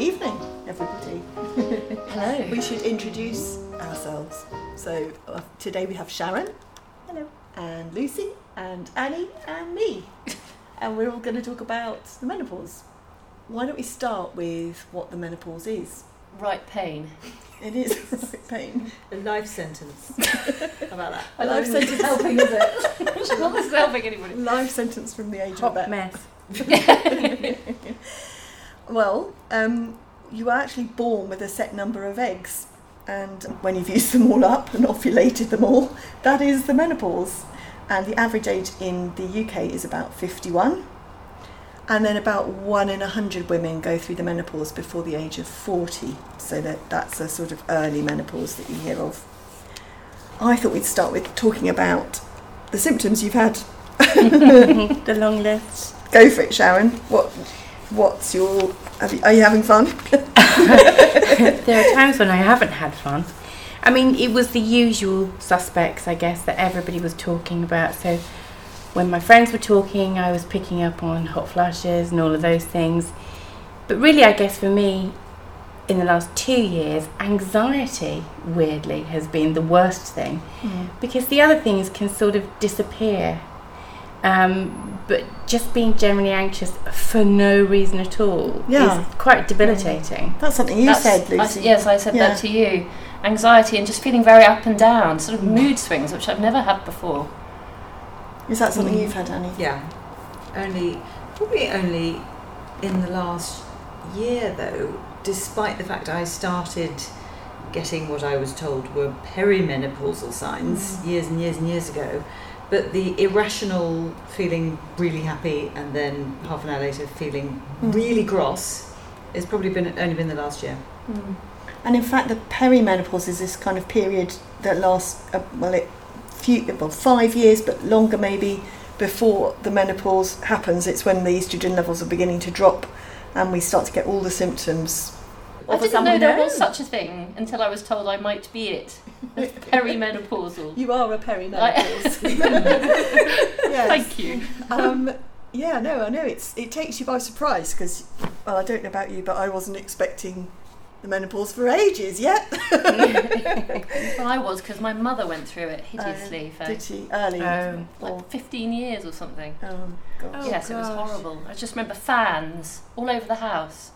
evening, everybody. Hello. We should introduce ourselves. So uh, today we have Sharon. Hello. And Lucy and Annie and me. and we're all going to talk about the menopause. Why don't we start with what the menopause is? Right pain. It is right pain. A life sentence. How about that? A life sentence. helping, is it? Not this helping anybody. Life sentence from the age of Hot about mess. Well, um, you are actually born with a set number of eggs, and when you've used them all up and ovulated them all, that is the menopause. And the average age in the UK is about 51. And then about one in a hundred women go through the menopause before the age of 40. So that, that's a sort of early menopause that you hear of. I thought we'd start with talking about the symptoms you've had. the long list. Go for it, Sharon. What, what's your? You, are you having fun? there are times when I haven't had fun. I mean, it was the usual suspects, I guess, that everybody was talking about. So when my friends were talking, I was picking up on hot flushes and all of those things. But really, I guess for me, in the last two years, anxiety, weirdly, has been the worst thing hmm. because the other things can sort of disappear. Um, but just being generally anxious for no reason at all Yeah. is quite debilitating. That's something you That's- said, I- Lucy. yes, I said Yeah. that to you. Anxiety and just feeling very up and down, sort of mood swings, which I've never had before. Is that something Mm. you've had, Annie? Yeah. Only, probably only in the last year though, despite the fact I started getting what I was told were perimenopausal signs years and years and years ago. But the irrational feeling really happy and then half an hour later feeling Mm. really gross has probably been only been the last year. And in fact, the perimenopause is this kind of period that lasts, uh, well, it few, well, five years, but longer maybe before the menopause happens. It's when the estrogen levels are beginning to drop, and we start to get all the symptoms. I of didn't know there summer was such a thing until I was told I might be it. Perimenopausal. You are a perimenopausal. yes. Thank you. um, yeah, no, I know it's it takes you by surprise because, well, I don't know about you, but I wasn't expecting the menopause for ages yet. Well, I was because my mother went through it hideously for Did she early? Oh. Or, like 15 years or something. oh, gosh. Oh, yes, it was horrible. I just remember fans all over the house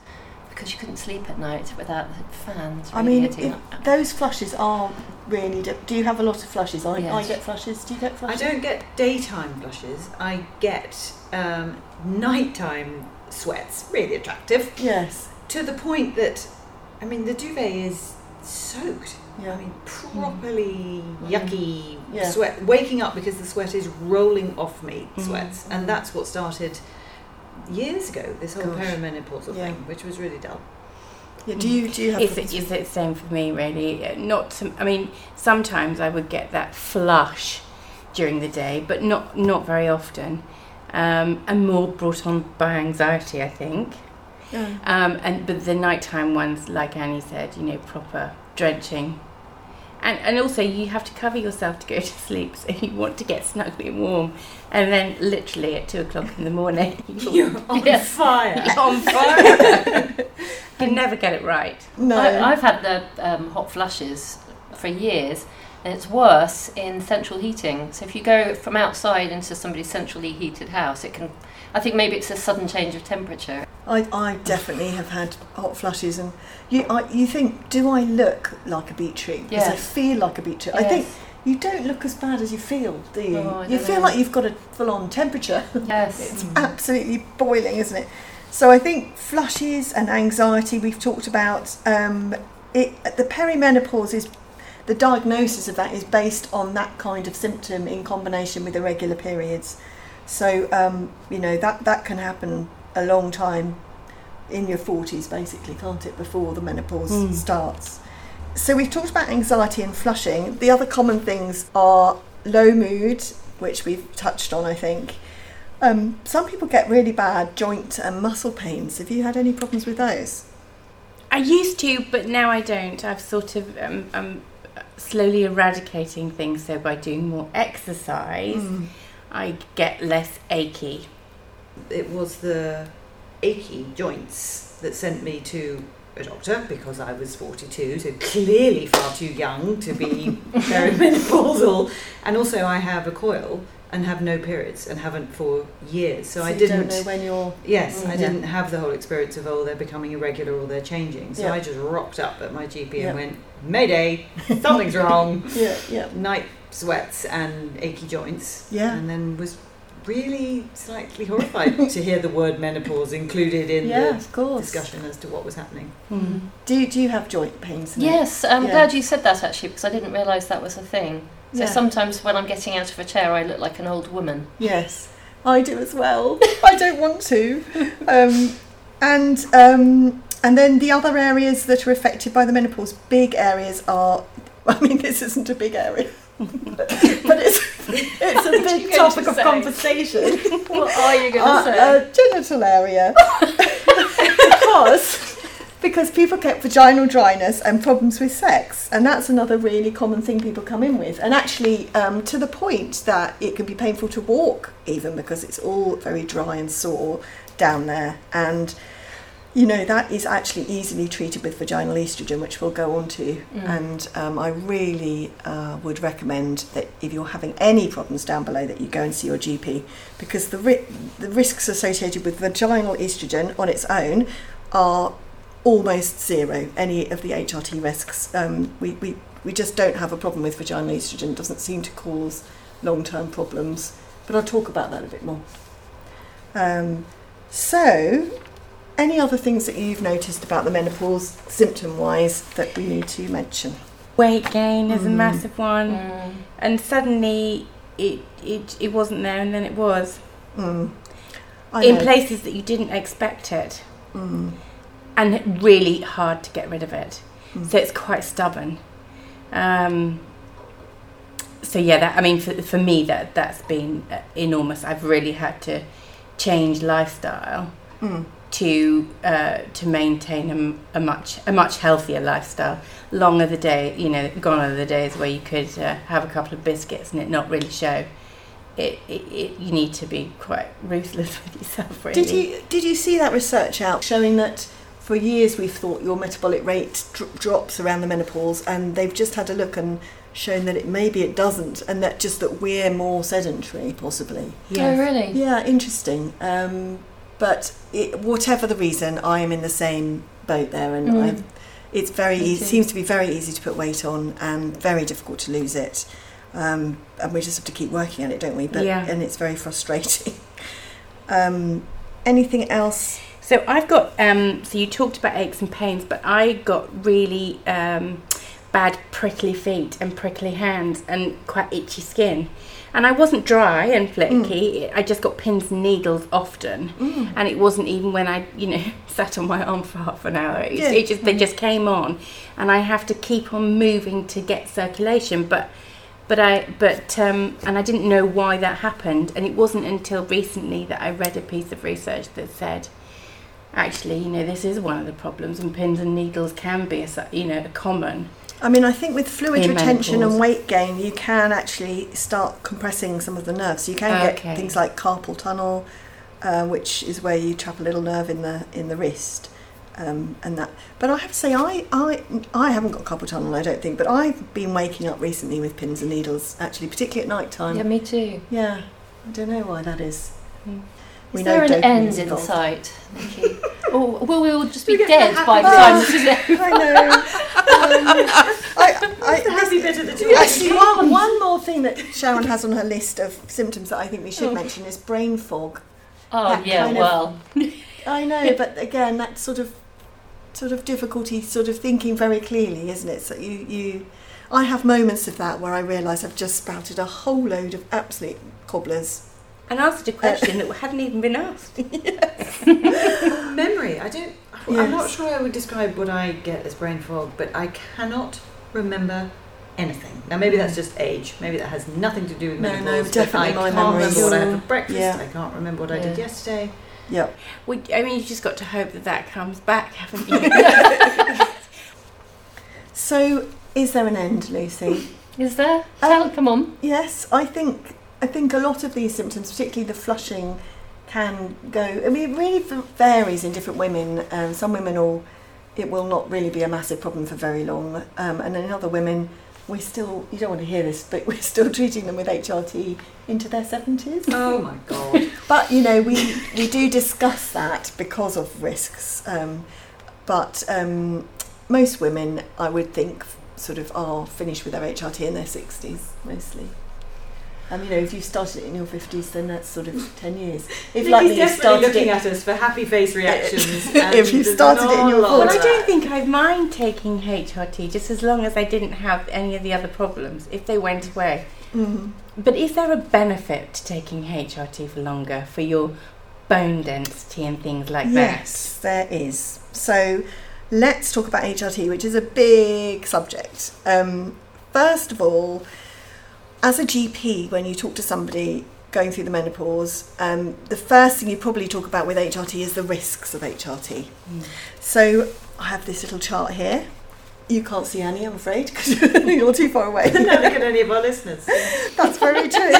because you couldn't sleep at night without the fans. I mean, it- Those flushes are really. Do, do you have a lot of flushes? I, I get flushes. Do you get flushes? I don't get daytime flushes. I get um, nighttime sweats. Really attractive. Yes. To the point that, I mean, the duvet is soaked. Yeah. I mean, properly yucky Yeah. sweat. Waking up because the sweat is rolling off me, Mm. sweats. And that's what started years ago, this whole Gosh. perimenopausal Yeah. thing, which was really dull. yeah. Do you do you have? Is it, is it the same for me, really? Uh, Not, to, I mean, sometimes I would get that flush during the day, but not not very often, um, and more brought on by anxiety, I think. Yeah. Um, and but the nighttime ones, like Annie said, you know, proper drenching, and and also you have to cover yourself to go to sleep, so you want to get snugly and warm, and then literally at two o'clock in the morning, You're on Yes. fire. you're on fire. you never get it right. No. I, I've had the um, hot flushes for years, and it's worse in central heating. So if you go from outside into somebody's centrally heated house, it can. I think maybe it's a sudden change of temperature. I, I definitely have had hot flushes, and you I, you think, do I look like a beet tree? Because I feel like a beet tree. I think you don't look as bad as you feel, do you? Oh, you feel know. like you've got a full-on temperature. Yes. It's absolutely boiling, isn't it? So I think flushes and anxiety we've talked about. Um, it the perimenopause is the diagnosis of that is based on that kind of symptom in combination with irregular periods. So um, you know that that can happen a long time in your forties, basically, can't it? Before the menopause Mm. starts. So we've talked about anxiety and flushing. The other common things are low mood, which we've touched on, I think. Um, some people get really bad joint and muscle pains. Have you had any problems with those? I used to, but now I don't. I've sort of um, um, slowly eradicating things. So by doing more exercise, Mm. I get less achy. It was the achy joints that sent me to a doctor because I was 42, so clearly far too young to be perimenopausal. And also, I have a coil and have no periods and haven't for years. So, I you didn't. know when you're. Yes, Mm, I didn't have the whole experience of oh they're becoming irregular or they're changing. So Yeah. I just rocked up at my GP Yeah. and went, Mayday, something's wrong. Yeah, yeah. Night sweats and achy joints. Yeah. And then was really slightly horrified to hear the word menopause included in Yeah, the of course. discussion as to what was happening. Mm. Do, do you have joint pains? now? Yes, I'm Yeah. glad you said that actually because I didn't realise that was a thing. So Yeah. sometimes when I'm getting out of a chair, I look like an old woman. Yes, I do as well. I don't want to. Um, and um, and then the other areas that are affected by the menopause, big areas are. I mean, this isn't a big area, but it's it's a big topic to of say? conversation. What are you going to Uh, say? uh, genital area, because because people get vaginal dryness and problems with sex, and that's another really common thing people come in with, and actually um, to the point that it can be painful to walk, even because it's all very dry and sore down there, and you know that is actually easily treated with vaginal estrogen, which we'll go on to, Mm. and um, I really uh, would recommend that if you're having any problems down below, that you go and see your GP because the ri- the risks associated with vaginal estrogen on its own are almost zero. Any of the HRT risks, um, we, we we just don't have a problem with vaginal estrogen. It doesn't seem to cause long term problems, but I'll talk about that a bit more. Um, so, any other things that you've noticed about the menopause symptom wise that we need to mention? Weight gain is a Mm. massive one, Mm. and suddenly it, it it wasn't there, and then it was Mm. I in know. places that you didn't expect it, Mm. and really hard to get rid of it. Mm. So it's quite stubborn. Um, so yeah, that I mean, for, for me, that that's been uh, enormous. I've really had to change lifestyle Mm. To uh, to maintain a, m- a much a much healthier lifestyle. Long are the day, you know, gone are the days where you could uh, have a couple of biscuits and it not really show. It, it, it you need to be quite ruthless with yourself, really. Did you did you see that research out showing that for years we've thought your metabolic rate dr- drops around the menopause, and they've just had a look and shown that it maybe it doesn't, and that just that we're more sedentary, possibly. Oh, really? Yeah, interesting. Um, but it, whatever the reason, I am in the same boat there, and Mm. I've, it's very too. Seems to be very easy to put weight on, and very difficult to lose it. Um, and we just have to keep working at it, don't we? But Yeah. and it's very frustrating. um, anything else? So I've got. Um, so you talked about aches and pains, but I got really um, bad prickly feet and prickly hands and quite itchy skin, and I wasn't dry and flaky. I just got pins and needles often, Mm. and it wasn't even when I, you know, sat on my arm for half an hour. It, Yeah. it just they just came on, and I have to keep on moving to get circulation, but. But I, but um, and I didn't know why that happened, and it wasn't until recently that I read a piece of research that said actually, you know, this is one of the problems, and pins and needles can be, a, you know, a common. I mean, I think with fluid retention menopause. and weight gain, you can actually start compressing some of the nerves. So you can Okay. get things like carpal tunnel, uh, which is where you trap a little nerve in the in the wrist, um, and that. But I have to say, I, I I haven't got carpal tunnel, I don't think. But I've been waking up recently with pins and needles, actually, particularly at night time. Yeah, me too. Yeah, I don't know why that is. Hmm. We is there an dopamine's end in involved. sight, Nikki? or will we all just be We get the dead by the bit. time this is over? I know. Um, I, I, the happy bit of the two. Actually, one, one more thing that Sharon has on her list of symptoms that I think we should mention is brain fog. Oh, That yeah, kind of- well. I know, but again, that sort of sort of difficulty, sort of thinking very clearly, isn't it? So you, you I have moments of that where I realise I've just spouted a whole load of absolute cobblers. And answered a question that hadn't even been asked. Memory. I don't. I'm not sure I would describe what I get as brain fog, but I cannot remember anything. Now maybe that's just age. Maybe that has nothing to do with No, menopause. no, but definitely I my can't memories. remember what I had for breakfast. Yeah. I can't remember what I did Yeah. yesterday. Yep. We, I mean, you've just got to hope that that comes back, haven't you? So, is there an end, Lucy? Is there? Um, Tell, come on. Yes, I think I think a lot of these symptoms, particularly the flushing, can go. I mean, it really varies in different women. Um, some women will, it will not really be a massive problem for very long, um, and in other women, we're still. You don't want to hear this, but we're still treating them with HRT into their seventies. Oh my god. But you know, we we do discuss that because of risks. Um, but um, most women, I would think, sort of are finished with their HRT in their sixties mostly. And you know, if you started it in your fifties, then that's sort of ten years. If like me, you definitely started looking it. at us for happy face reactions. If you started it in your a lot Well, of I don't think I'd mind taking HRT just as long as I didn't have any of the other problems if they went away. Mhm. But is there a benefit to taking HRT for longer for your bone density and things like that? yes, there is. So let's talk about HRT, which is a big subject. Um, first of all, as a GP, when you talk to somebody going through the menopause, um, the first thing you probably talk about with HRT is the risks of HRT. Mm. So I have this little chart here. You can't see Annie, I'm afraid, because you're too far away. Don't look at any of our listeners. That's very true. You're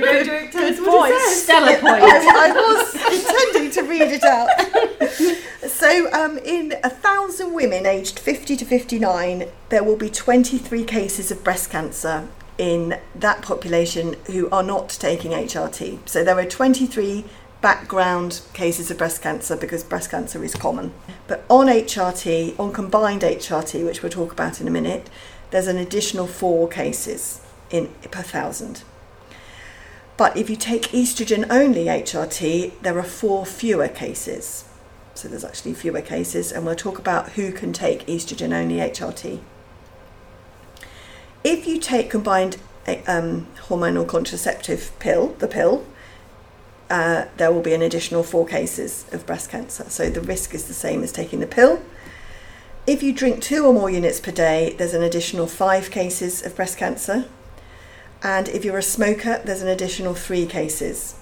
going to tell us Good what point. Stellar point. I, I was intending to read it out. So, um, in a thousand women aged 50 to 59, there will be 23 cases of breast cancer in that population who are not taking HRT. So, there are 23 background cases of breast cancer because breast cancer is common. But on HRT, on combined HRT, which we'll talk about in a minute, there's an additional four cases in per thousand. But if you take estrogen only HRT, there are four fewer cases. So there's actually fewer cases, and we'll talk about who can take estrogen only HRT. If you take combined um, hormonal contraceptive pill, the pill, uh, there will be an additional four cases of breast cancer. So the risk is the same as taking the pill. If you drink two or more units per day, there's an additional five cases of breast cancer. And if you're a smoker, there's an additional three cases.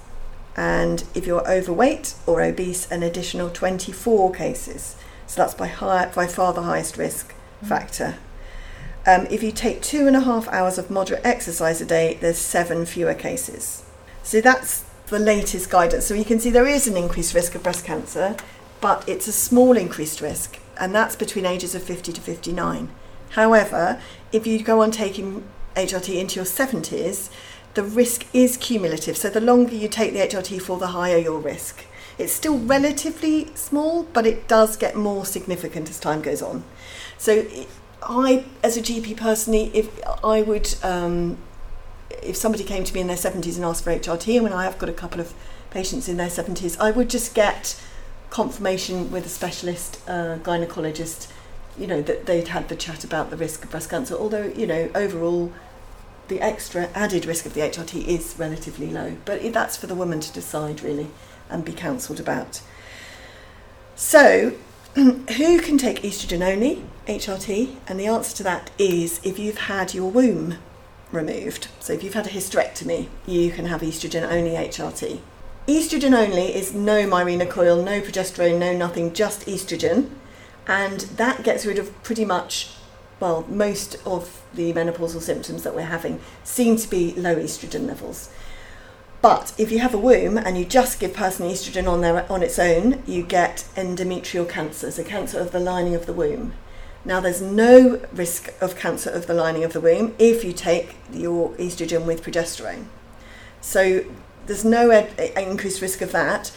And if you're overweight or obese, an additional 24 cases. So that's by, high, by far the highest risk factor. Um, if you take two and a half hours of moderate exercise a day, there's seven fewer cases. So that's the latest guidance. So you can see there is an increased risk of breast cancer, but it's a small increased risk, and that's between ages of 50 to 59. However, if you go on taking HRT into your 70s, the risk is cumulative. So the longer you take the HRT for, the higher your risk. It's still relatively small, but it does get more significant as time goes on. So i- as a GP personally, if I would, um, if somebody came to me in their 70s and asked for HRT, and when I have got a couple of patients in their 70s, I would just get confirmation with a specialist uh, gynecologist, you know, that they'd had the chat about the risk of breast cancer. Although, you know, overall, the extra added risk of the HRT is relatively low. But that's for the woman to decide, really, and be counselled about. So, who can take estrogen only, HRT? And the answer to that is if you've had your womb removed. So, if you've had a hysterectomy, you can have estrogen only HRT. Estrogen only is no Mirena coil, no progesterone, no nothing, just estrogen. And that gets rid of pretty much, well, most of the menopausal symptoms that we're having seem to be low estrogen levels. But if you have a womb and you just give person estrogen on their on its own, you get endometrial cancer, so cancer of the lining of the womb. Now there's no risk of cancer of the lining of the womb if you take your estrogen with progesterone. So there's no ed- increased risk of that,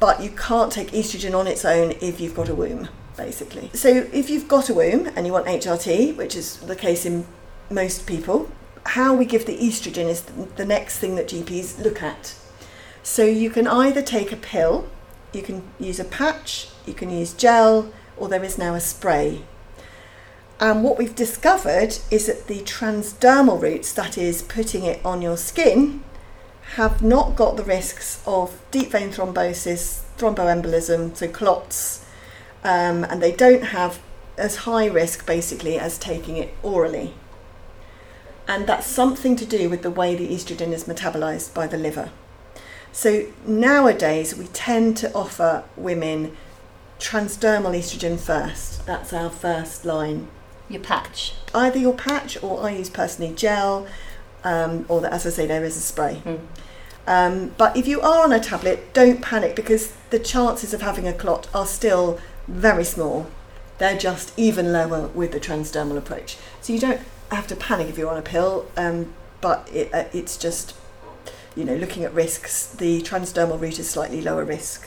but you can't take estrogen on its own if you've got a womb, basically. So if you've got a womb and you want HRT, which is the case in most people, how we give the estrogen is the next thing that GPs look at. So you can either take a pill, you can use a patch, you can use gel, or there is now a spray. And what we've discovered is that the transdermal routes, that is, putting it on your skin, have not got the risks of deep vein thrombosis, thromboembolism, so clots, um, and they don't have as high risk basically as taking it orally. And that's something to do with the way the estrogen is metabolized by the liver. So nowadays we tend to offer women transdermal estrogen first. That's our first line. Your patch. Either your patch or I use personally gel, um, or the, as I say, there is a spray. Mm. Um, but if you are on a tablet, don't panic because the chances of having a clot are still very small. They're just even lower with the transdermal approach. So you don't have to panic if you're on a pill, um, but it, uh, it's just, you know, looking at risks, the transdermal route is slightly lower risk.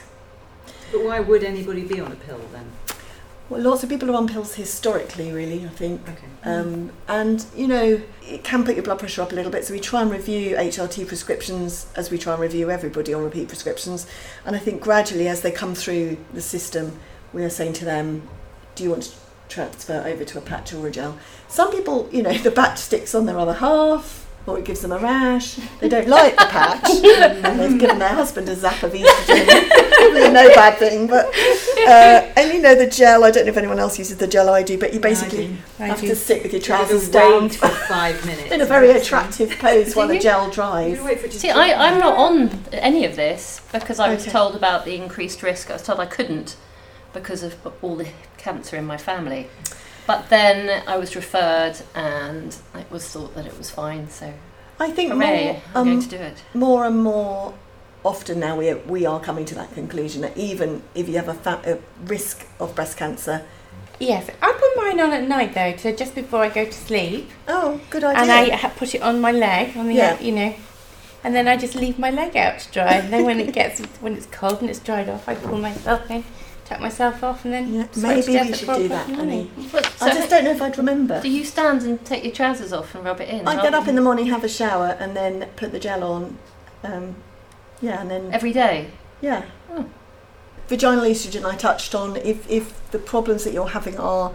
But why would anybody be on a pill then? Well, lots of people are on pills historically, really, I think. Okay. Um, and, you know, it can put your blood pressure up a little bit. So we try and review HRT prescriptions as we try and review everybody on repeat prescriptions. And I think gradually, as they come through the system, we are saying to them, do you want to transfer over to a patch or a gel? Some people, you know, the patch sticks on their other half. Or it gives them a rash. They don't like the patch, and they've given their husband a zap of estrogen. Probably no bad thing, but uh, and you know the gel. I don't know if anyone else uses the gel. I do, but you basically I have do. to sit with your You trousers down for five minutes. in a very attractive pose Do while the gel dries. gotta wait for it to See, dry. I, I'm not on any of this because I was Okay. told about the increased risk. I was told I couldn't because of all the cancer in my family. But then I was referred and it was thought that it was fine, so I think hooray, more, I'm going um, to do it. more and more often now we we are coming to that conclusion that even if you have a, fa- a risk of breast cancer, Yes, I put mine on at night though, so just before I go to sleep, oh, good idea. and I put it on my leg, on the Yeah. you know, and then I just leave my leg out to dry. And then when it gets when it's cold and it's dried off, I pull myself in, tuck myself off, and then Yeah, maybe to we should do that, proper Annie. morning. So I just don't know if I'd remember. do you stand and take your trousers off and rub it in? I get up in the morning, have a shower, and then put the gel on. Um, yeah, and then every day. Yeah. Oh. Vaginal estrogen I touched on. If if the problems that you're having are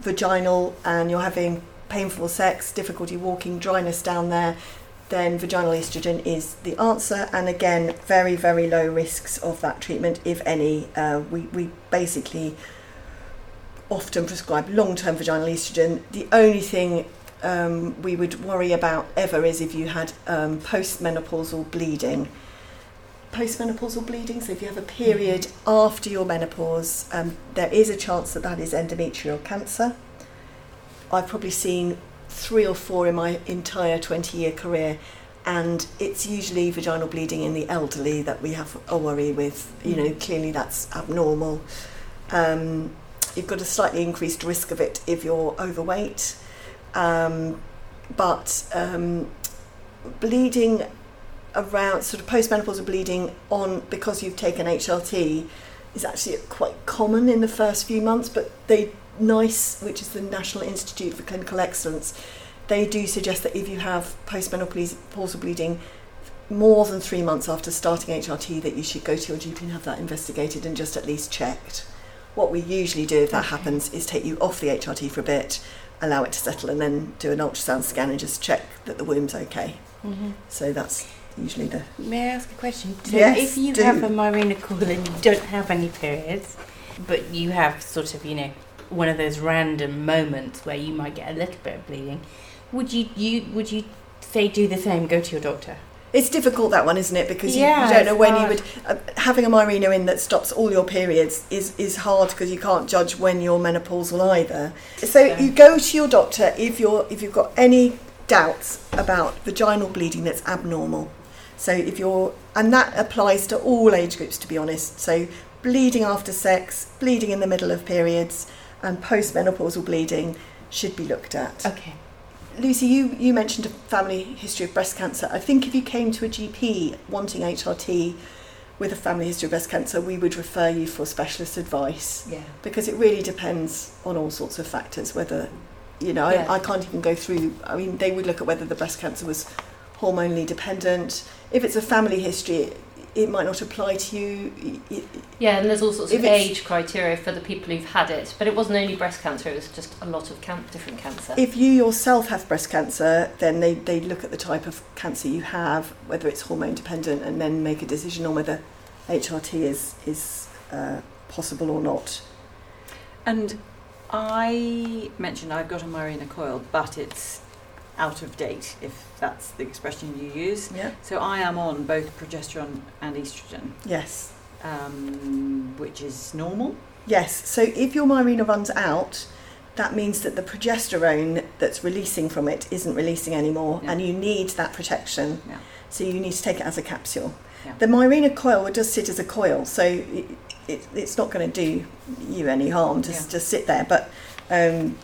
vaginal and you're having painful sex, difficulty walking, dryness down there, then vaginal estrogen is the answer. And again, very very low risks of that treatment, if any. Uh, we we basically often prescribe long-term vaginal estrogen. The only thing um, we would worry about ever is if you had um, postmenopausal bleeding postmenopausal bleeding. So if you have a period after your menopause, um, there is a chance that that is endometrial cancer. I've probably seen three or four in my entire 20 year career. And it's usually vaginal bleeding in the elderly that we have a worry with. You know, clearly that's abnormal. Um, you've got a slightly increased risk of it if you're overweight. Um, but um, bleeding around sort of postmenopausal bleeding on because you've taken HRT is actually quite common in the first few months, but they NICE, which is the National Institute for Clinical Excellence, they do suggest that if you have postmenopausal bleeding more than three months after starting HRT, that you should go to your GP and have that investigated and just at least checked. What we usually do if that Okay. happens is take you off the HRT for a bit, allow it to settle, and then do an ultrasound scan and just check that the womb's okay. Mhm. So that's usually the May I ask a question? So Yes, if you do. have a Mirena coil and you don't have any periods, but you have sort of, you know, one of those random moments where you might get a little bit of bleeding, would you, you would you say do the same, go to your doctor? It's difficult that one, isn't it? Because you, Yeah, you don't know when hard. you would uh, having a Mirena in that stops all your periods is is hard because you can't judge when you're menopausal either. So Yeah. you go to your doctor if you're if you've got any doubts about vaginal bleeding that's abnormal. So if you're and that applies to all age groups to be honest. So bleeding after sex, bleeding in the middle of periods, and postmenopausal bleeding should be looked at. Okay. Lucy, you, you mentioned a family history of breast cancer. I think if you came to a GP wanting HRT with a family history of breast cancer, we would refer you for specialist advice Yeah. because it really depends on all sorts of factors. Whether, you know, Yeah. I, I can't even go through, I mean, they would look at whether the breast cancer was hormonally dependent. If it's a family history, it might not apply to you. Y- y- Yeah, and there's all sorts If of age criteria for the people who've had it. But it wasn't only breast cancer, it was just a lot of can- different cancer. If you yourself have breast cancer, then they, they look at the type of cancer you have, whether it's hormone dependent, and then make a decision on whether HRT is, is uh, possible or not. And I mentioned I've got a Mirena coil, but it's out of date, if that's the expression you use. Yeah. So I am on both progesterone and estrogen, Yes. um, which is normal. Yes. So if your Mirena runs out, that means that the progesterone that's releasing from it isn't releasing anymore, Yeah. and you need that protection. Yeah. so you need to take it as a capsule. Yeah. The Mirena coil will just sit as a coil, so it, it, it's not going to do you any harm to Yeah. sit there. But um,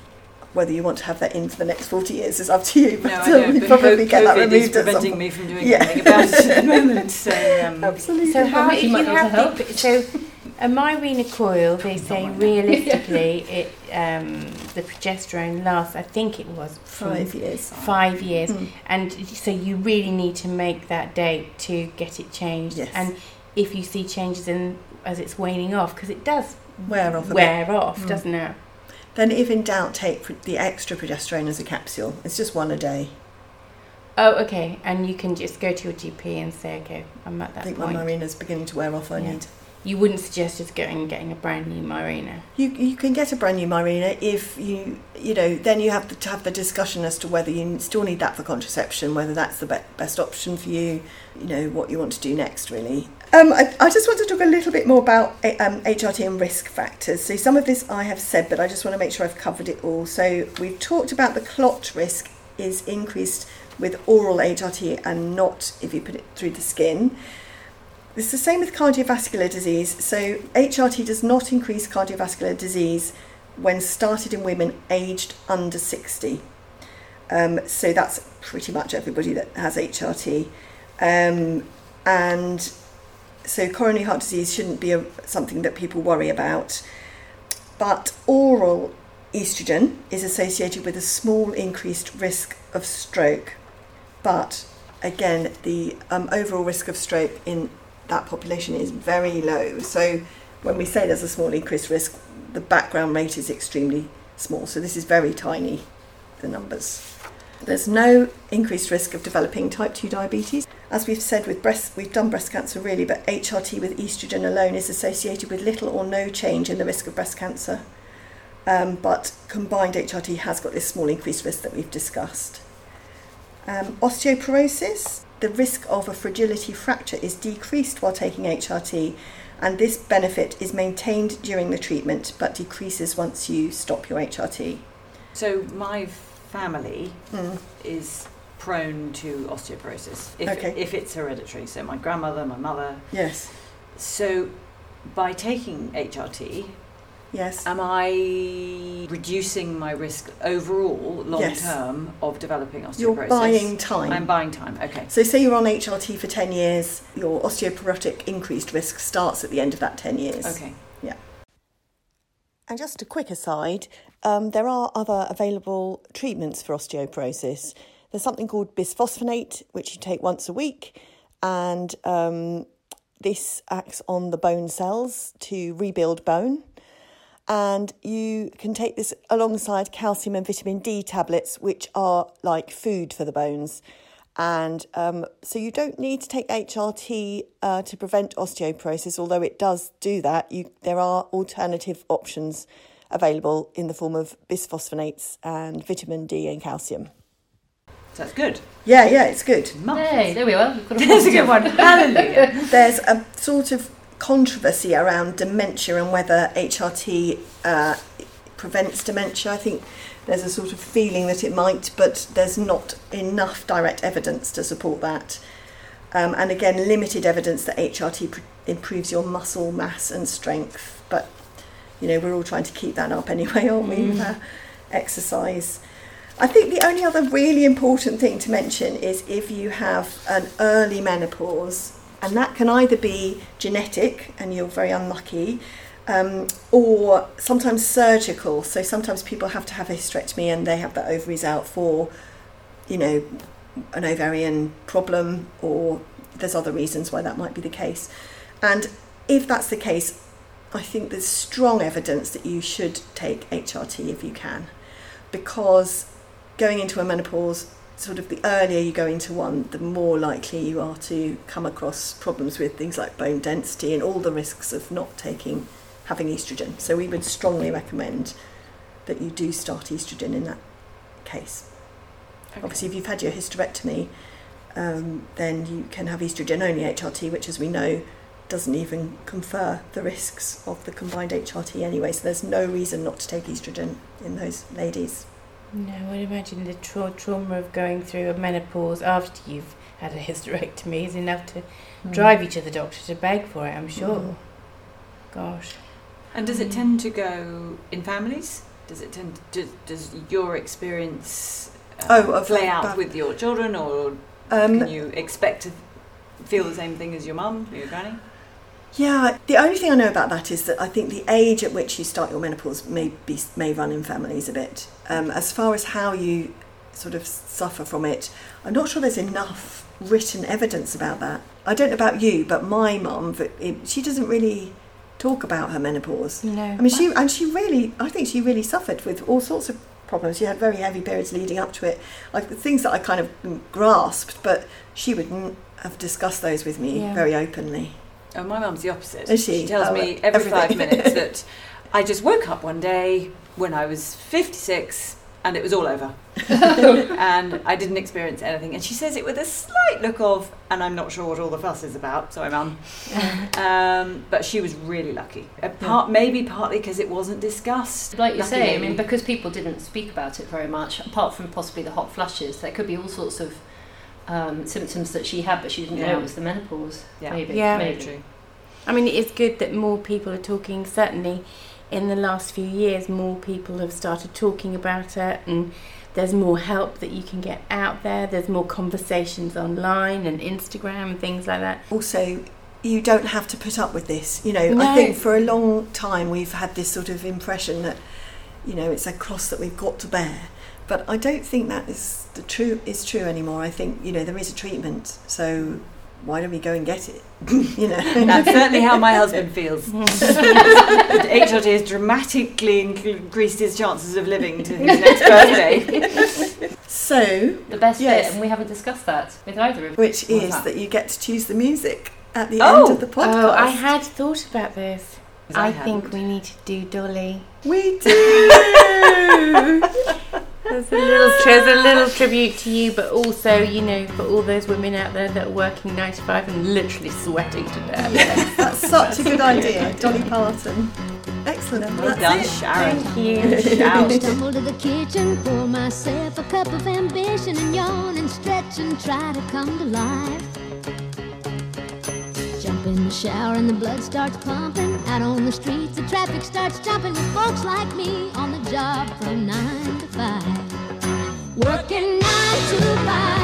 whether you want to have that in for the next 40 years is up to you. But No, I know, we but probably co- get that COVID is removed at some preventing point. me from doing Yeah. anything about it at the moment. So, um, Absolutely. So how Well, if you you might be able to have help. the, so a Mirena coil, they say right now. realistically it um, the progesterone lasts. I think it was Five years. five years, Mm. and so you really need to make that date to get it changed. Yes. And if you see changes in as it's waning off, because it does Wear off a bit. wear off, Mm. doesn't it? Then, if in doubt, take the extra progesterone as a capsule. It's just one a day. Oh, okay. And you can just go to your GP and say, okay, I'm at that I think my point. Mirena's beginning to wear off. I Yeah. need. You wouldn't suggest just going and getting a brand new Mirena. You you can get a brand new Mirena if you you know then you have to have the discussion as to whether you still need that for contraception, whether that's the be- best option for you, you know what you want to do next really. Um, I, I just want to talk a little bit more about um, HRT and risk factors. So some of this I have said, but I just want to make sure I've covered it all. So we've talked about the clot risk is increased with oral HRT and not if you put it through the skin. It's the same with cardiovascular disease. So, HRT does not increase cardiovascular disease when started in women aged under 60. Um, so, that's pretty much everybody that has HRT. Um, and so, coronary heart disease shouldn't be a, something that people worry about. But oral estrogen is associated with a small increased risk of stroke. But again, the um, overall risk of stroke in that population is very low. So when we say there's a small increased risk, the background rate is extremely small. So this is very tiny, the numbers. There's no increased risk of developing type 2 diabetes. As we've said with breast, we've done breast cancer really, but HRT with estrogen alone is associated with little or no change in the risk of breast cancer. Um, but combined HRT has got this small increased risk that we've discussed. Um, osteoporosis, the risk of a fragility fracture is decreased while taking HRT, and this benefit is maintained during the treatment but decreases once you stop your HRT. so my family Mm. is prone to osteoporosis if, Okay. if it's hereditary. So my grandmother, my mother. Yes, So by taking HRT, yes. am I reducing my risk overall, long Yes. term, of developing osteoporosis? You're buying time. I'm buying time. Okay. So, say you're on HRT for 10 years, your osteoporotic increased risk starts at the end of that 10 years. Okay. Yeah. And just a quick aside, um, there are other available treatments for osteoporosis. There's something called bisphosphonate, which you take once a week, and um, this acts on the bone cells to rebuild bone. And you can take this alongside calcium and vitamin D tablets, which are like food for the bones. And um, so you don't need to take HRT uh, to prevent osteoporosis, although it does do that. You, there are alternative options available in the form of bisphosphonates and vitamin D and calcium. So that's good. Yeah, yeah, it's good. Hey, there we are. We've got a a good one. Hallelujah. There's a sort of controversy around dementia and whether HRT uh, prevents dementia. I think there's a sort of feeling that it might, but there's not enough direct evidence to support that. Um, and again, limited evidence that HRT pr- improves your muscle mass and strength. But you know, we're all trying to keep that up anyway, aren't we? With our exercise. I think the only other really important thing to mention is if you have an early menopause, and that can either be genetic and you're very unlucky, um, or sometimes surgical. So sometimes people have to have a hysterectomy and they have the ovaries out for, you know, an ovarian problem, or there's other reasons why that might be the case. And if that's the case, I think there's strong evidence that you should take HRT if you can, because going into a menopause, sort of the earlier you go into one, the more likely you are to come across problems with things like bone density and all the risks of not taking having estrogen. So we would strongly recommend that you do start estrogen in that case. Obviously, if you've had your hysterectomy, um, then you can have estrogen only HRT, which, as we know, doesn't even confer the risks of the combined HRT anyway. So there's no reason not to take estrogen in those ladies. No, I would imagine the tra- trauma of going through a menopause after you've had a hysterectomy is enough to drive you to the doctor to beg for it. I'm sure. Mm. Gosh. And does it tend to go in families? Does it tend? Does, does your experience uh, Oh, of play like out bad- with your children, or Um, can you expect to feel the same thing as your mum, or your granny? Yeah, the only thing I know about that is that I think the age at which you start your menopause may be may run in families a bit. Um, as far as how you sort of suffer from it, I'm not sure there's enough written evidence about that. I don't know about you, but my mum, she doesn't really talk about her menopause. No. I mean, she and she really, I think she really suffered with all sorts of problems. She had very heavy periods leading up to it, like the things that I kind of grasped, but she wouldn't have discussed those with me Yeah. very openly. Oh, my mum's the opposite. Is she? tells Oh, me every five minutes that I just woke up one day when I was 56 and it was all over. and I didn't experience anything. And she says it with a slight look of, and I'm not sure what all the fuss is about, sorry, mum. Um, but she was really lucky. A part, Maybe partly because it wasn't discussed. Like you Lucky say, I mean, because people didn't speak about it very much, apart from possibly the hot flushes, there could be all sorts of um, symptoms that she had, but she didn't Yeah. know it was the menopause. Yeah. Maybe. Yeah. Maybe. true. I mean, it's good that more people are talking. Certainly, in the last few years, more people have started talking about it, and there's more help that you can get out there. There's more conversations online and Instagram and things like that. also you don't have to put up with this you know No. i think for a long time we've had this sort of impression that you know it's a cross that we've got to bear but i don't think that is the true is true anymore i think you know there is a treatment so why don't we go and get it you know That's certainly how my husband feels. HRT has dramatically increased his chances of living to his next birthday. so The best Yes. bit, and we haven't discussed that with either of you. which is that? that you get to choose the music at the Oh! end of the podcast Oh, I had thought about this. I, I think we need to do Dolly. we do There's a little, there's a little tribute to you, but also, you know, for all those women out there that are working nine to five and literally sweating to death. yes that's such a good idea dolly parton excellent Well that's done, it. Sharon. Thank you. Shout. Stumble to the kitchen, pour myself a cup of ambition and yawn and stretch and try to come to life. Jump in the shower and the blood starts pumping. Out on the streets, the traffic starts jumping with folks like me on the job from nine to five. Working nine to five,